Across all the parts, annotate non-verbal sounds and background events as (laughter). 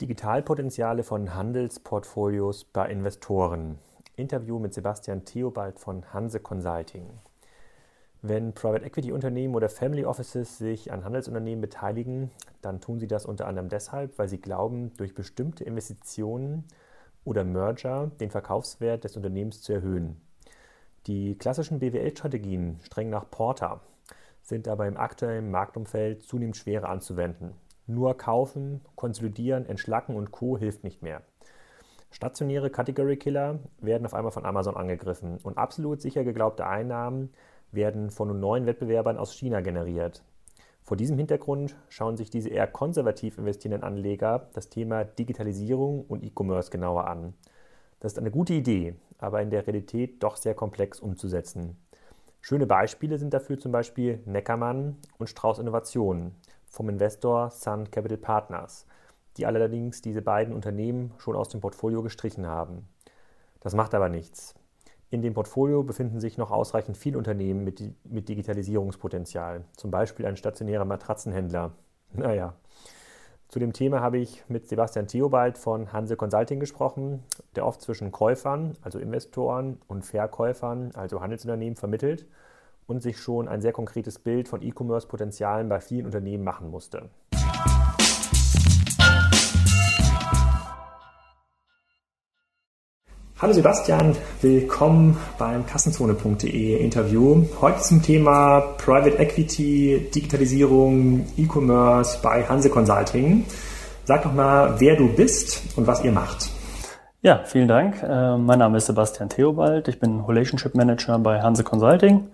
Digitalpotenziale von Handelsportfolios bei Investoren. Interview mit Sebastian Theobald von Hanse Consulting. Wenn Private Equity Unternehmen oder Family Offices sich an Handelsunternehmen beteiligen, dann tun sie das unter anderem deshalb, weil sie glauben, durch bestimmte Investitionen oder Merger den Verkaufswert des Unternehmens zu erhöhen. Die klassischen BWL-Strategien, streng nach Porter, sind aber im aktuellen Marktumfeld zunehmend schwerer anzuwenden. Nur kaufen, konsolidieren, entschlacken und Co. hilft nicht mehr. Stationäre Category Killer werden auf einmal von Amazon angegriffen und absolut sicher geglaubte Einnahmen werden von neuen Wettbewerbern aus China generiert. Vor diesem Hintergrund schauen sich diese eher konservativ investierenden Anleger das Thema Digitalisierung und E-Commerce genauer an. Das ist eine gute Idee, aber in der Realität doch sehr komplex umzusetzen. Schöne Beispiele sind dafür zum Beispiel Neckermann und Strauß Innovationen, vom Investor Sun Capital Partners, die allerdings diese beiden Unternehmen schon aus dem Portfolio gestrichen haben. Das macht aber nichts. In dem Portfolio befinden sich noch ausreichend viele Unternehmen mit, mit Digitalisierungspotenzial, zum Beispiel ein stationärer Matratzenhändler. (laughs) Naja. Zu dem Thema habe ich mit Sebastian Theobald von Hanse Consulting gesprochen, der oft zwischen Käufern, also Investoren, und Verkäufern, also Handelsunternehmen, vermittelt und sich schon ein sehr konkretes Bild von E-Commerce-Potenzialen bei vielen Unternehmen machen musste. Hallo Sebastian, willkommen beim Kassenzone.de Interview. Heute zum Thema Private Equity, Digitalisierung, E-Commerce bei Hanse Consulting. Sag doch mal, wer du bist und was ihr macht. Ja, vielen Dank. Äh, mein Name ist Sebastian Theobald. Ich bin Relationship Manager bei Hanse Consulting.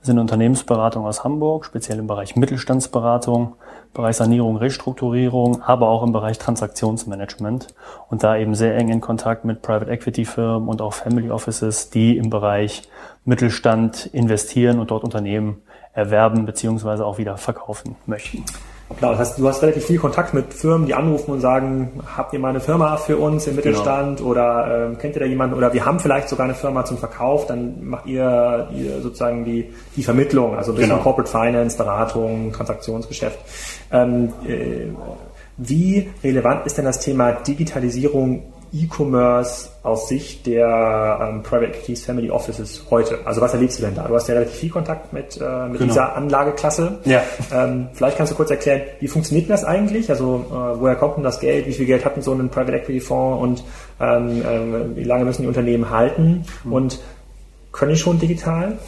Wir sind Unternehmensberatung aus Hamburg, speziell im Bereich Mittelstandsberatung, Bereich Sanierung, Restrukturierung, aber auch im Bereich Transaktionsmanagement und da eben sehr eng in Kontakt mit Private Equity Firmen und auch Family Offices, die im Bereich Mittelstand investieren und dort Unternehmen erwerben bzw. auch wieder verkaufen möchten. Genau, das heißt, du hast relativ viel Kontakt mit Firmen, die anrufen und sagen, habt ihr mal eine Firma für uns im Mittelstand genau. oder äh, kennt ihr da jemanden oder wir haben vielleicht sogar eine Firma zum Verkauf, dann macht ihr, ihr sozusagen die, die Vermittlung, also durch genau. Corporate Finance, Beratung, Transaktionsgeschäft. Ähm, äh, wie relevant ist denn das Thema Digitalisierung E-Commerce aus Sicht der ähm, Private Equities Family Offices heute? Also was erlebst du denn da? Du hast ja relativ viel Kontakt mit, äh, mit genau. dieser Anlageklasse. Ja. Ähm, vielleicht kannst du kurz erklären, wie funktioniert das eigentlich? Also äh, woher kommt denn das Geld? Wie viel Geld hat denn so ein Private Equity Fonds und ähm, äh, wie lange müssen die Unternehmen halten? Mhm. Und können die schon digital?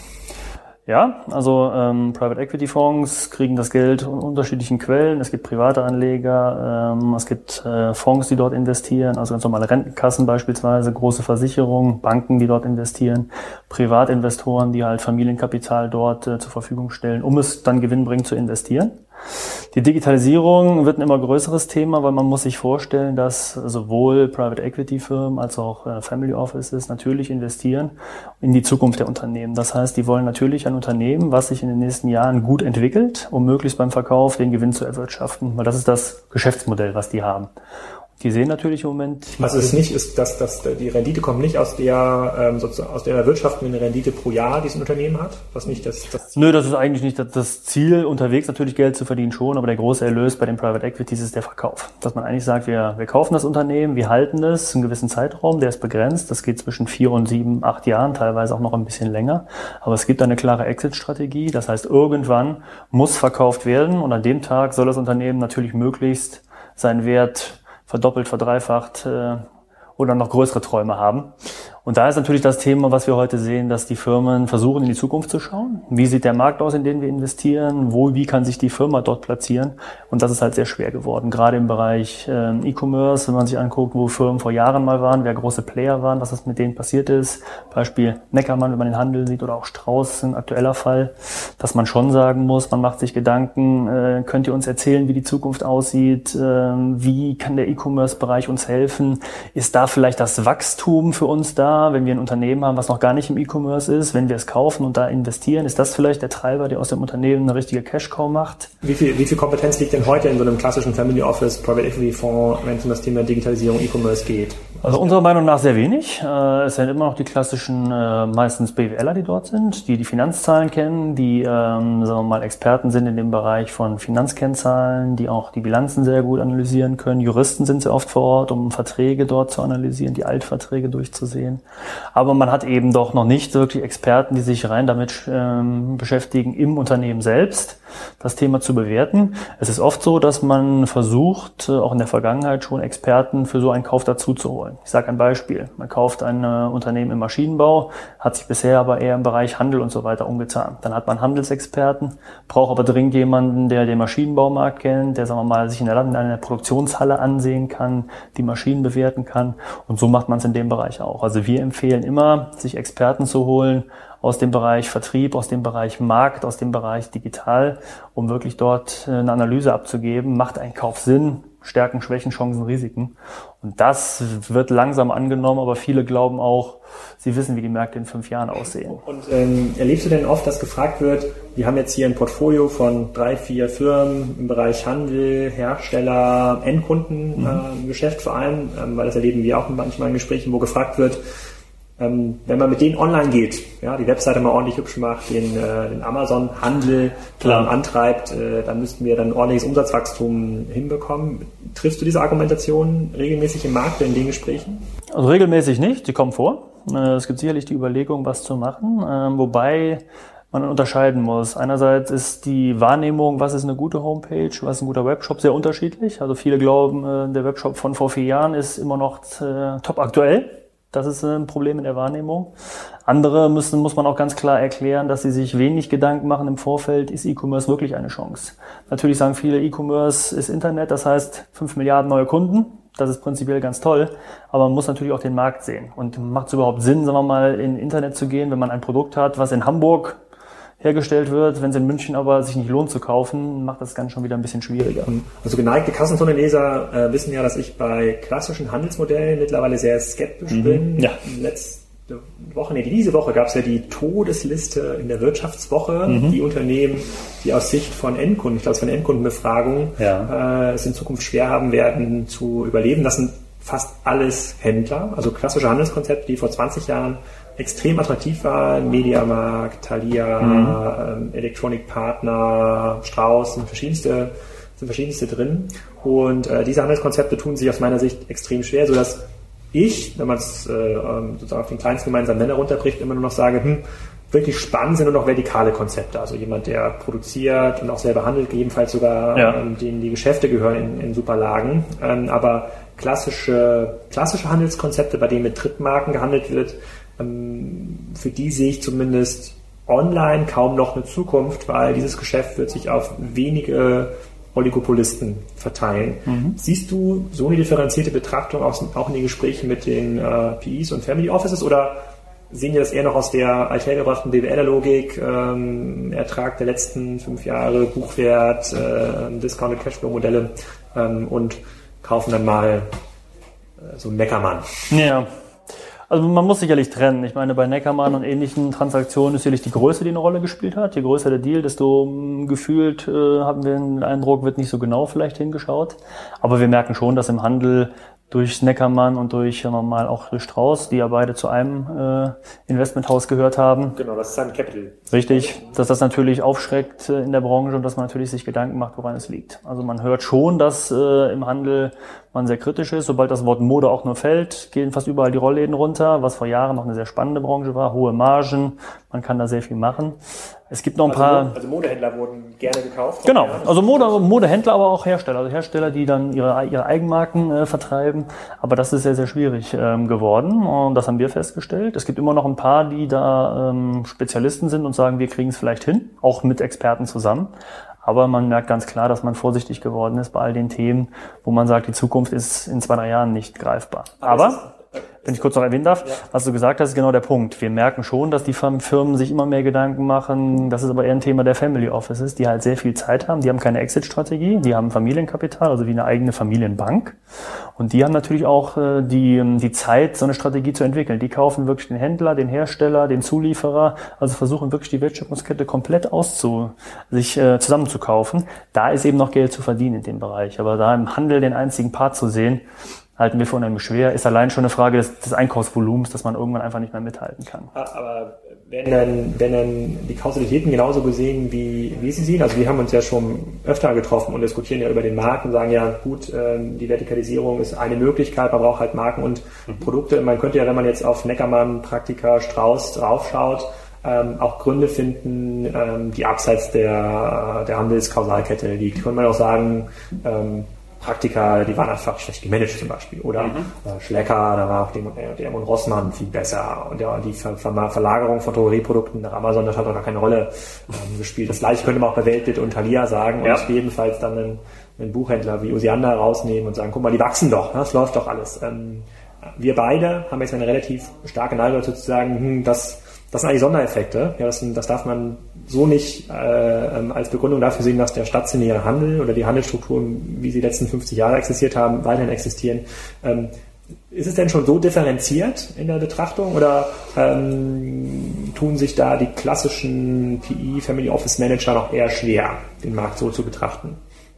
Ja, also ähm, Private Equity Fonds kriegen das Geld in unterschiedlichen Quellen. Es gibt private Anleger, ähm, es gibt äh, Fonds, die dort investieren, also ganz normale Rentenkassen beispielsweise, große Versicherungen, Banken, die dort investieren, Privatinvestoren, die halt Familienkapital dort äh, zur Verfügung stellen, um es dann gewinnbringend zu investieren. Die Digitalisierung wird ein immer größeres Thema, weil man muss sich vorstellen, dass sowohl Private Equity Firmen als auch äh, Family Offices natürlich investieren in die Zukunft der Unternehmen. Das heißt, die wollen natürlich ein Unternehmen, was sich in den nächsten Jahren gut entwickelt, um möglichst beim Verkauf den Gewinn zu erwirtschaften, weil das ist das Geschäftsmodell, was die haben. Die sehen natürlich im Moment. Also es ist nicht, ist, dass, dass die Rendite kommt nicht aus der ähm, sozusagen aus der erwirtschaftenden Rendite pro Jahr, die das Unternehmen hat. Was nicht das, das Nö, das ist eigentlich nicht das Ziel. Unterwegs natürlich Geld zu verdienen schon, aber der große Erlös bei den Private Equities ist der Verkauf. Dass man eigentlich sagt, wir, wir kaufen das Unternehmen, wir halten es einen gewissen Zeitraum, der ist begrenzt. Das geht zwischen vier und sieben, acht Jahren, teilweise auch noch ein bisschen länger. Aber es gibt eine klare Exit-Strategie. Das heißt, irgendwann muss verkauft werden und an dem Tag soll das Unternehmen natürlich möglichst seinen Wert verdoppelt, verdreifacht äh, oder noch größere Träume haben. Und da ist natürlich das Thema, was wir heute sehen, dass die Firmen versuchen, in die Zukunft zu schauen. Wie sieht der Markt aus, in den wir investieren? Wo, wie kann sich die Firma dort platzieren? Und das ist halt sehr schwer geworden. Gerade im Bereich äh, E-Commerce, wenn man sich anguckt, wo Firmen vor Jahren mal waren, wer große Player waren, was das mit denen passiert ist. Beispiel Neckermann, wenn man den Handel sieht, oder auch Strauß, ein aktueller Fall, dass man schon sagen muss, man macht sich Gedanken, äh, könnt ihr uns erzählen, wie die Zukunft aussieht? Äh, wie kann der E-Commerce-Bereich uns helfen? Ist da vielleicht das Wachstum für uns da? Wenn wir ein Unternehmen haben, was noch gar nicht im E-Commerce ist, wenn wir es kaufen und da investieren, ist das vielleicht der Treiber, der aus dem Unternehmen eine richtige Cash-Cow macht? Wie viel, wie viel Kompetenz liegt denn heute in so einem klassischen Family Office, Private Equity Fonds, wenn es um das Thema Digitalisierung, E-Commerce geht? Also unserer Meinung nach sehr wenig. Äh, es sind immer noch die klassischen, äh, meistens BWLer, die dort sind, die die Finanzzahlen kennen, die, ähm, sagen wir mal, Experten sind in dem Bereich von Finanzkennzahlen, die auch die Bilanzen sehr gut analysieren können. Juristen sind sehr oft vor Ort, um Verträge dort zu analysieren, die Altverträge durchzusehen. Aber man hat eben doch noch nicht wirklich Experten, die sich rein damit ähm, beschäftigen im Unternehmen selbst das Thema zu bewerten. Es ist oft so, dass man versucht, äh, auch in der Vergangenheit schon Experten für so einen Kauf dazu zu holen. Ich sage ein Beispiel. Man kauft ein äh, Unternehmen im Maschinenbau, hat sich bisher aber eher im Bereich Handel und so weiter umgetan. Dann hat man Handelsexperten, braucht aber dringend jemanden, der den Maschinenbaumarkt kennt, der, sagen wir mal, sich in der, in einer Produktionshalle ansehen kann, die Maschinen bewerten kann. Und so macht man es in dem Bereich auch. Also wir empfehlen immer, sich Experten zu holen, aus dem Bereich Vertrieb, aus dem Bereich Markt, aus dem Bereich Digital, um wirklich dort äh, eine Analyse abzugeben. Macht ein Kauf Sinn? Stärken, Schwächen, Chancen, Risiken. Und das wird langsam angenommen, aber viele glauben auch, sie wissen, wie die Märkte in fünf Jahren aussehen. Und ähm, erlebst du denn oft, dass gefragt wird, wir haben jetzt hier ein Portfolio von drei, vier Firmen im Bereich Handel, Hersteller, Endkundengeschäft mhm. äh, vor allem, ähm, weil das erleben wir auch manchmal in Gesprächen, wo gefragt wird, ähm, wenn man mit denen online geht, ja, die Webseite mal ordentlich hübsch macht, den, äh, den Amazon-Handel ähm, antreibt, äh, dann müssten wir dann ein ordentliches Umsatzwachstum hinbekommen. Triffst du diese Argumentation regelmäßig im Markt in den Gesprächen? Also regelmäßig nicht, die kommen vor. Äh, es gibt sicherlich die Überlegung, was zu machen, ähm, wobei man unterscheiden muss. Einerseits ist die Wahrnehmung, was ist eine gute Homepage, was ist ein guter Webshop, sehr unterschiedlich. Also viele glauben, äh, der Webshop von vor vier Jahren ist immer noch äh, top aktuell. Das ist ein Problem in der Wahrnehmung. Andere müssen, muss man auch ganz klar erklären, dass sie sich wenig Gedanken machen im Vorfeld, ist E-Commerce wirklich eine Chance? Natürlich sagen viele, E-Commerce ist Internet, das heißt fünf Milliarden neue Kunden. Das ist prinzipiell ganz toll, aber man muss natürlich auch den Markt sehen. Und macht es überhaupt Sinn, sagen wir mal, in Internet zu gehen, wenn man ein Produkt hat, was in Hamburg hergestellt wird. Wenn es in München aber sich nicht lohnt zu kaufen, macht das Ganze schon wieder ein bisschen schwieriger. Also geneigte Kassenzone-Leser äh, wissen ja, dass ich bei klassischen Handelsmodellen mittlerweile sehr skeptisch mhm. bin. Ja. Letzte Woche, nee, diese Woche gab es ja die Todesliste in der Wirtschaftswoche, mhm. die Unternehmen, die aus Sicht von Endkunden, ich glaube, es war eine Endkundenbefragung, ja. äh, es in Zukunft schwer haben werden zu überleben. Das sind fast alles Händler, also klassische Handelskonzepte, die vor 20 Jahren extrem attraktiv war. Mediamarkt, Thalia, mhm. ähm, Electronic Partner, Strauß, sind verschiedenste, sind verschiedenste drin. Und äh, diese Handelskonzepte tun sich aus meiner Sicht extrem schwer, sodass ich, wenn man es äh, ähm, sozusagen auf den kleinsten gemeinsamen Nenner runterbricht, immer nur noch sage, hm, wirklich spannend sind nur noch vertikale Konzepte. Also jemand, der produziert und auch selber handelt, gegebenenfalls sogar, ja. ähm, denen die Geschäfte gehören in, in Superlagen. Ähm, aber klassische, klassische Handelskonzepte, bei denen mit Drittmarken gehandelt wird, ähm, für die sehe ich zumindest online kaum noch eine Zukunft, weil dieses Geschäft wird sich auf wenige Oligopolisten verteilen. Mhm. Siehst du so eine differenzierte Betrachtung auch in den Gesprächen mit den äh, PIs und Family Offices oder sehen wir das eher noch aus der althergebrachten BWL-Logik, ähm, Ertrag der letzten fünf Jahre, Buchwert, äh, Discounted Cashflow-Modelle ähm, und kaufen dann mal äh, so einen Meckermann? Ja, also man muss sicherlich trennen. Ich meine, bei Neckermann und ähnlichen Transaktionen ist sicherlich die Größe, die eine Rolle gespielt hat. Je größer der Deal, desto um, gefühlt äh, haben wir den Eindruck, wird nicht so genau vielleicht hingeschaut. Aber wir merken schon, dass im Handel durch Neckermann und durch ja, mal auch durch Strauß, die ja beide zu einem äh, Investmenthaus gehört haben. Genau, das ist Sun Capital. Richtig, dass das natürlich aufschreckt äh, in der Branche und dass man natürlich sich Gedanken macht, woran es liegt. Also man hört schon, dass äh, im Handel man sehr kritisch ist. Sobald das Wort Mode auch nur fällt, gehen fast überall die Rollläden runter, was vor Jahren noch eine sehr spannende Branche war. Hohe Margen, man kann da sehr viel machen. Es gibt noch ein also, paar. Also Modehändler wurden gerne gekauft. Genau, also Mode, Modehändler, aber auch Hersteller. Also Hersteller, die dann ihre, ihre Eigenmarken äh, vertreiben. Aber das ist sehr, sehr schwierig ähm, geworden. Und das haben wir festgestellt. Es gibt immer noch ein paar, die da ähm, Spezialisten sind und sagen, wir kriegen es vielleicht hin, auch mit Experten zusammen. Aber man merkt ganz klar, dass man vorsichtig geworden ist bei all den Themen, wo man sagt, die Zukunft ist in zwei, drei Jahren nicht greifbar. Aber wenn ich kurz noch erwähnen darf, ja. was du gesagt hast, ist genau der Punkt. Wir merken schon, dass die Firmen sich immer mehr Gedanken machen. Das ist aber eher ein Thema der Family Offices, die halt sehr viel Zeit haben. Die haben keine Exit-Strategie, die haben Familienkapital, also wie eine eigene Familienbank. Und die haben natürlich auch äh, die, die Zeit, so eine Strategie zu entwickeln. Die kaufen wirklich den Händler, den Hersteller, den Zulieferer, also versuchen wirklich die Wertschöpfungskette komplett auszu, sich äh, zusammenzukaufen. Da ist eben noch Geld zu verdienen in dem Bereich. Aber da im Handel den einzigen Part zu sehen, halten wir für unheimlich schwer. Ist allein schon eine Frage des, des Einkaufsvolumens, dass man irgendwann einfach nicht mehr mithalten kann. Aber werden dann, werden dann die Kausalitäten genauso gesehen, wie, wie Sie sehen? Also wir haben uns ja schon öfter getroffen und diskutieren ja über den Markt und sagen ja, gut, ähm, die Vertikalisierung ist eine Möglichkeit, man braucht halt Marken und mhm. Produkte. Man könnte ja, wenn man jetzt auf Neckermann, Praktika, Strauß draufschaut, ähm, auch Gründe finden, ähm, die abseits der, der Handelskausalkette liegt. Könnte man auch sagen, ähm, Praktika, die waren einfach schlecht gemanagt zum Beispiel. Oder mhm. äh, Schlecker, da war auch dem, der und Rossmann viel besser. Und der, die Ver Ver Verlagerung von Drogerieprodukten nach Amazon, das hat auch gar keine Rolle ähm, gespielt. Das gleiche könnte man auch bei Weltbild und Thalia sagen ja. und jedenfalls dann einen, einen Buchhändler wie Usianda rausnehmen und sagen, guck mal, die wachsen doch, ne? das läuft doch alles. Ähm, wir beide haben jetzt eine relativ starke Neigung sozusagen, hm, das das sind eigentlich Sondereffekte. Ja, das, das darf man so nicht äh, ähm, als Begründung dafür sehen, dass der stationäre Handel oder die Handelsstrukturen, wie sie die letzten 50 Jahre existiert haben, weiterhin existieren. Ähm, ist es denn schon so differenziert in der Betrachtung oder ähm, tun sich da die klassischen PE, Family Office Manager noch eher schwer, den Markt so zu betrachten?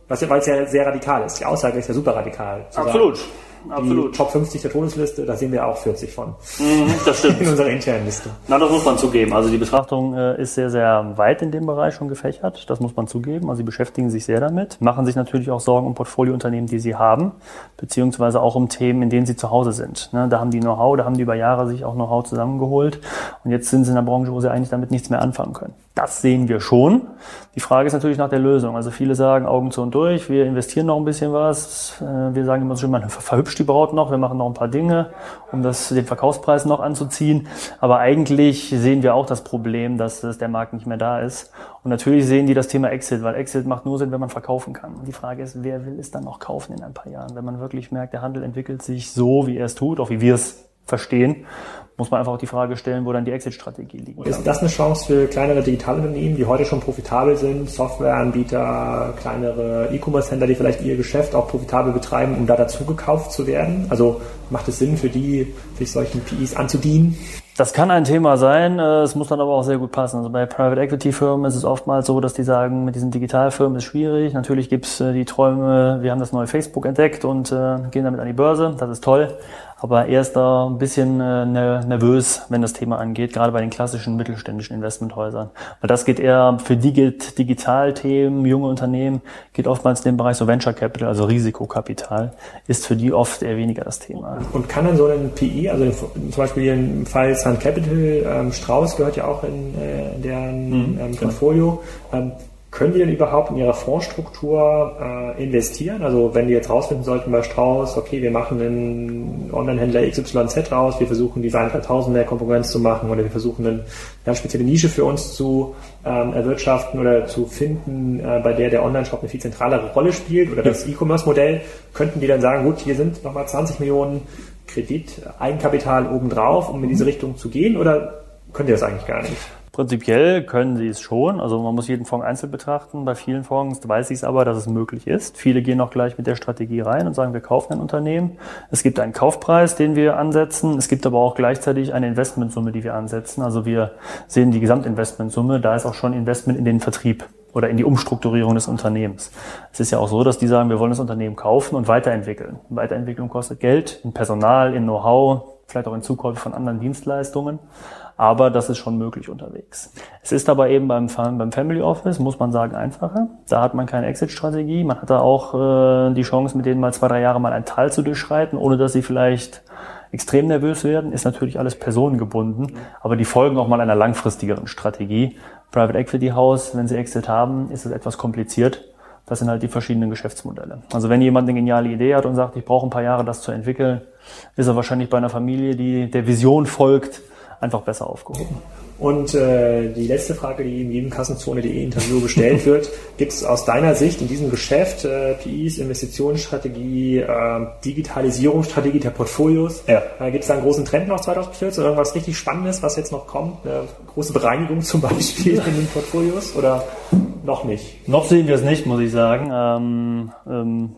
Weil es ja sehr radikal ist. Die Aussage ist ja super radikal. Absolut. Sagen, absolut. Die Top 50 der Todesliste, da sehen wir auch 40 von. Mhm, das stimmt. (laughs) In unserer internen Liste. Na, das muss man zugeben. Also die Betrachtung äh, ist sehr, sehr weit in dem Bereich schon gefächert. Das muss man zugeben. Also sie beschäftigen sich sehr damit, machen sich natürlich auch Sorgen um Portfoliounternehmen, die sie haben, beziehungsweise auch um Themen, in denen sie zu Hause sind. Ne, da haben die Know-how, da haben die über Jahre sich auch Know-how zusammengeholt. Und jetzt sind sie in einer Branche, wo sie eigentlich damit nichts mehr anfangen können. Das sehen wir schon. Die Frage ist natürlich nach der Lösung. Also viele sagen Augen zu und durch, wir investieren noch ein bisschen was. Äh, wir sagen immer so schön, man verhübscht die Braut noch, wir machen noch ein paar Dinge, um das, den Verkaufspreis noch anzuziehen. Aber eigentlich sehen wir auch das Problem, dass, dass der Markt nicht mehr da ist. Und natürlich sehen die das Thema Exit, weil Exit macht nur Sinn, wenn man verkaufen kann. Die Frage ist, wer will es dann noch kaufen in ein paar Jahren, wenn man wirklich merkt, der Handel entwickelt sich so, wie er es tut, auch wie wir es verstehen muss man einfach auch die Frage stellen, wo dann die Exit-Strategie liegt. Ist das eine Chance für kleinere Digitalunternehmen, die heute schon profitabel sind, Softwareanbieter, kleinere E-Commerce-Händler, die vielleicht ihr Geschäft auch profitabel betreiben, um da dazu gekauft zu werden? Also macht es Sinn für die, sich solchen PIs anzudienen? Das kann ein Thema sein, äh, es muss dann aber auch sehr gut passen. Also bei Private Equity Firmen ist es oftmals so, dass die sagen, mit diesen Digitalfirmen ist schwierig. Natürlich gibt's äh, die Träume, wir haben das neue Facebook entdeckt und äh, gehen damit an die Börse, das ist toll. Aber er ist da ein bisschen äh, ne, nervös, wenn das Thema angeht, gerade bei den klassischen mittelständischen Investmenthäusern. Weil das geht eher für Digitalthemen, junge Unternehmen, geht oftmals in den Bereich so Venture Capital, also Risikokapital, ist für die oft eher weniger das Thema. Und kann dann so ein PI, also zum Beispiel im Fall Sun Capital, ähm, Strauß gehört ja auch in äh, deren mhm, ähm, Portfolio, ähm, können die denn überhaupt in ihrer Fondsstruktur äh, investieren? Also wenn die jetzt rausfinden sollten bei Strauß, okay, wir machen einen Online-Händler XYZ raus, wir versuchen die Design 3000 mehr Konkurrenz zu machen oder wir versuchen eine ganz spezielle Nische für uns zu ähm, erwirtschaften oder zu finden, äh, bei der der Online-Shop eine viel zentralere Rolle spielt oder das E-Commerce-Modell, könnten die dann sagen, gut, hier sind nochmal 20 Millionen Kredit, Eigenkapital obendrauf, um in diese Richtung zu gehen oder könnt ihr das eigentlich gar nicht? Prinzipiell können sie es schon. Also man muss jeden Fonds einzeln betrachten. Bei vielen Fonds weiß ich es aber, dass es möglich ist. Viele gehen auch gleich mit der Strategie rein und sagen, wir kaufen ein Unternehmen. Es gibt einen Kaufpreis, den wir ansetzen. Es gibt aber auch gleichzeitig eine Investmentsumme, die wir ansetzen. Also wir sehen die Gesamtinvestmentsumme. Da ist auch schon Investment in den Vertrieb oder in die Umstrukturierung des Unternehmens. Es ist ja auch so, dass die sagen, wir wollen das Unternehmen kaufen und weiterentwickeln. Weiterentwicklung kostet Geld, in Personal, in Know-how, vielleicht auch in Zukäufe von anderen Dienstleistungen aber das ist schon möglich unterwegs. Es ist aber eben beim, beim Family Office, muss man sagen, einfacher. Da hat man keine Exit-Strategie. Man hat da auch äh, die Chance, mit denen mal zwei, drei Jahre mal ein Tal zu durchschreiten, ohne dass sie vielleicht extrem nervös werden. Ist natürlich alles personengebunden, aber die folgen auch mal einer langfristigeren Strategie. Private Equity House, wenn sie Exit haben, ist es etwas kompliziert. Das sind halt die verschiedenen Geschäftsmodelle. Also wenn jemand eine geniale Idee hat und sagt, ich brauche ein paar Jahre, das zu entwickeln, ist er wahrscheinlich bei einer Familie, die der Vision folgt, einfach besser aufgehoben. Und äh, die letzte Frage, die in jedem Kassenzone.de Interview gestellt (laughs) wird, gibt es aus deiner Sicht in diesem Geschäft äh, PIs, Investitionsstrategie, äh, Digitalisierungsstrategie der Portfolios, ja. äh, gibt es da einen großen Trend noch 2014 irgendwas richtig Spannendes, was jetzt noch kommt? Eine große Bereinigung zum Beispiel in den Portfolios oder noch nicht? Noch sehen wir es nicht, muss ich sagen. Ähm, ähm,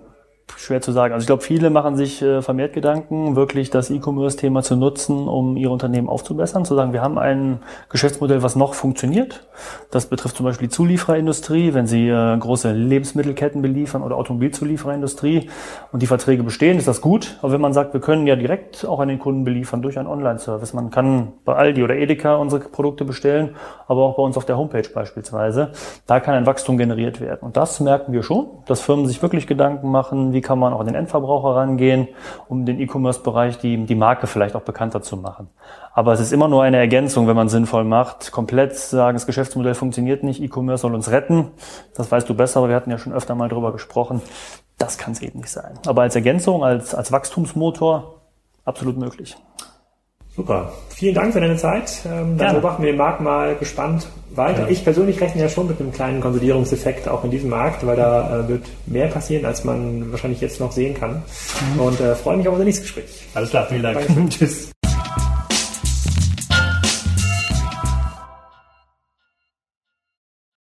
schwer zu sagen. Also ich glaube, viele machen sich äh, vermehrt Gedanken, wirklich das E-Commerce-Thema zu nutzen, um ihr Unternehmen aufzubessern, zu sagen, wir haben ein Geschäftsmodell, was noch funktioniert. Das betrifft zum Beispiel die Zuliefererindustrie, wenn sie äh, große Lebensmittelketten beliefern oder Automobilzuliefererindustrie und die Verträge bestehen, ist das gut. Aber wenn man sagt, wir können ja direkt auch an den Kunden beliefern durch einen Online-Service. Man kann bei Aldi oder Edeka unsere Produkte bestellen, aber auch bei uns auf der Homepage beispielsweise. Da kann ein Wachstum generiert werden. Und das merken wir schon, dass Firmen sich wirklich Gedanken machen, wie kann man auch an den Endverbraucher rangehen, um den E-Commerce-Bereich, die, die Marke vielleicht auch bekannter zu machen. Aber es ist immer nur eine Ergänzung, wenn man sinnvoll macht. Komplett sagen, das Geschäftsmodell funktioniert nicht, E-Commerce soll uns retten. Das weißt du besser, aber wir hatten ja schon öfter mal drüber gesprochen. Das kann es eben nicht sein. Aber als Ergänzung, als, als Wachstumsmotor absolut möglich. Super. Vielen Dank für deine Zeit. Ähm, dann beobachten wir den Markt mal gespannt weiter. Ja. Ich persönlich rechne ja schon mit einem kleinen Konsolidierungseffekt auch in diesem Markt, weil da äh, wird mehr passieren, als man wahrscheinlich jetzt noch sehen kann. Mhm. Und äh, freue mich auf unser nächstes Gespräch. Alles klar, vielen Dank. (laughs) Tschüss.